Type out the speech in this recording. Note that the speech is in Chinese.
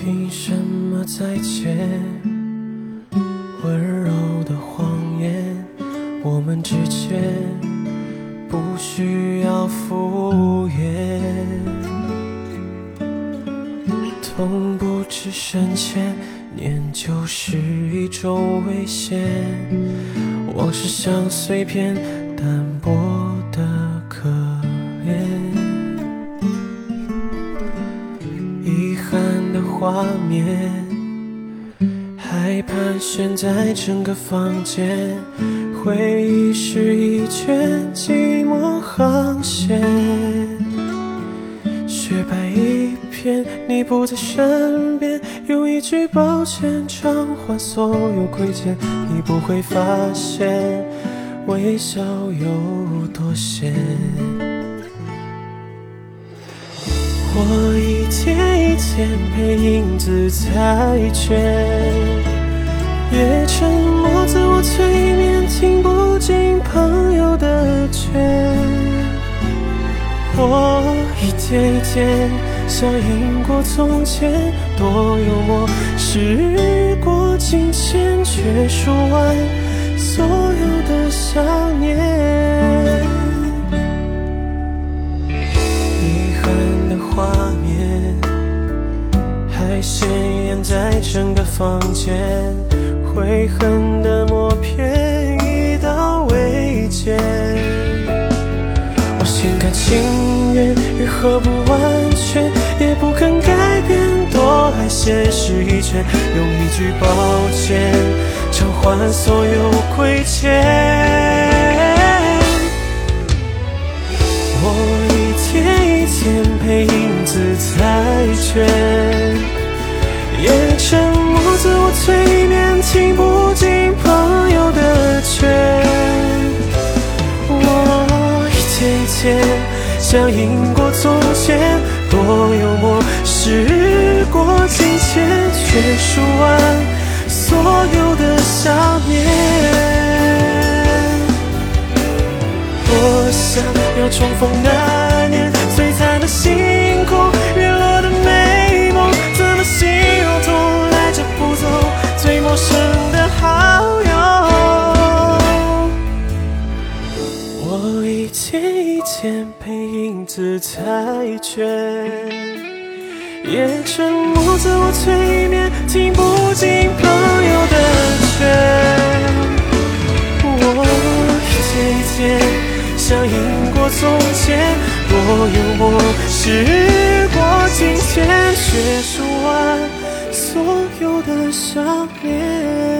凭什么再见？温柔的谎言，我们之间不需要敷衍。痛不知深浅，念旧是一种危险。往事像碎片，淡薄画面，还盘旋在整个房间。回忆是一圈寂寞航线，雪白一片，你不在身边，用一句抱歉偿还所有亏欠，你不会发现微笑有多咸。我一天一天陪影子猜拳，也沉默自我催眠，听不进朋友的劝。我一天一天想赢过从前，多幽默，时过境迁，却输完所有的想念。还鲜艳在整个房间，悔恨的默片一刀未剪。我心甘情愿愈合不完全，也不肯改变，多爱现实一圈，用一句抱歉偿还所有亏欠。我一天一天陪影子猜拳，自我催眠，听不进朋友的劝。我一天一天想赢过从前，多幽默，时过境迁，却输完所有的想念。多想要重逢那影子猜拳，也沉默自我催眠，听不进朋友的劝。我一天一天想赢过从前，多幽默，时过境迁，却数完所有的想念。